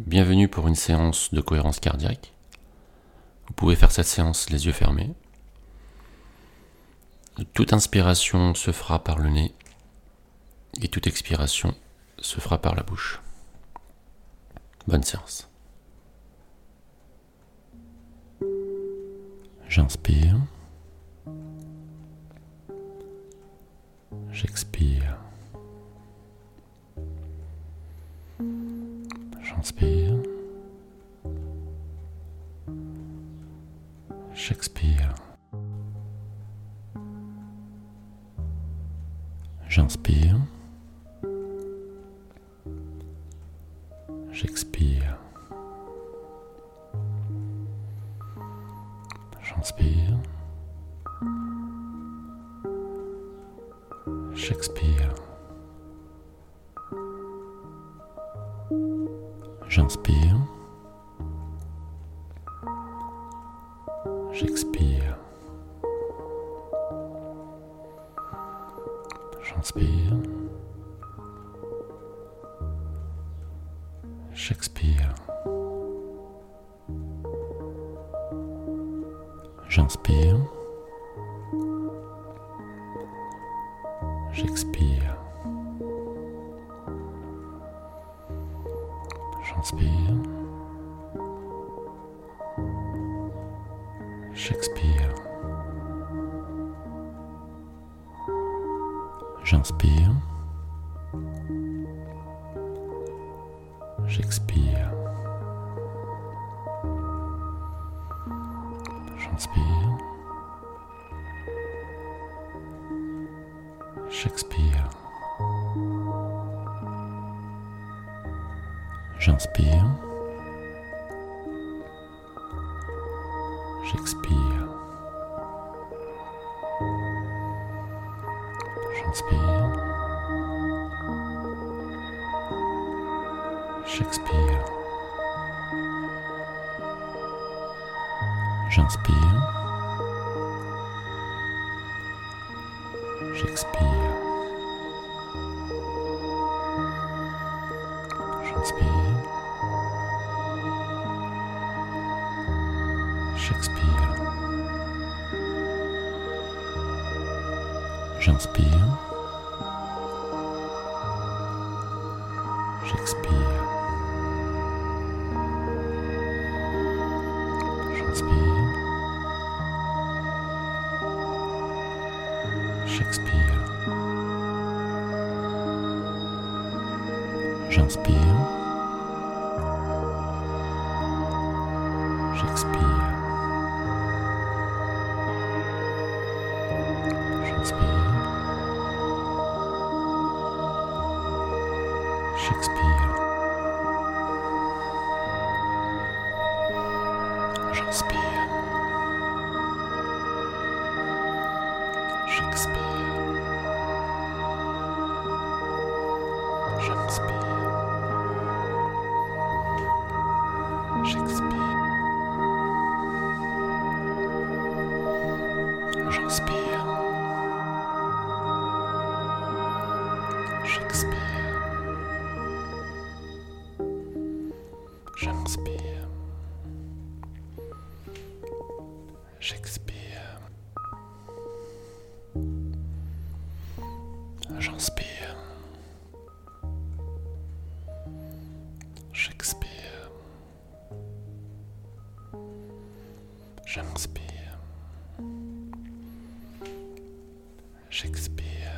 Bienvenue pour une séance de cohérence cardiaque. Vous pouvez faire cette séance les yeux fermés. Toute inspiration se fera par le nez et toute expiration se fera par la bouche. Bonne séance. J'inspire. J'expire. J'inspire. J'expire. J'inspire. J'expire. J'inspire. J'expire. J'inspire. J'expire. J'inspire. J'expire. J'inspire. J'expire. J'inspire. J'expire. J'inspire. J'expire. J'inspire. J'expire. J'inspire. J'expire. J'inspire. J'expire. J'inspire. J'expire. J'inspire. J'inspire. J'expire. J'inspire. J'expire. J'inspire. J'expire. J'expire. J'inspire. J'expire. J'inspire. J'expire. J'inspire. J'expire. J'inspire. J'expire. J'inspire. J'expire.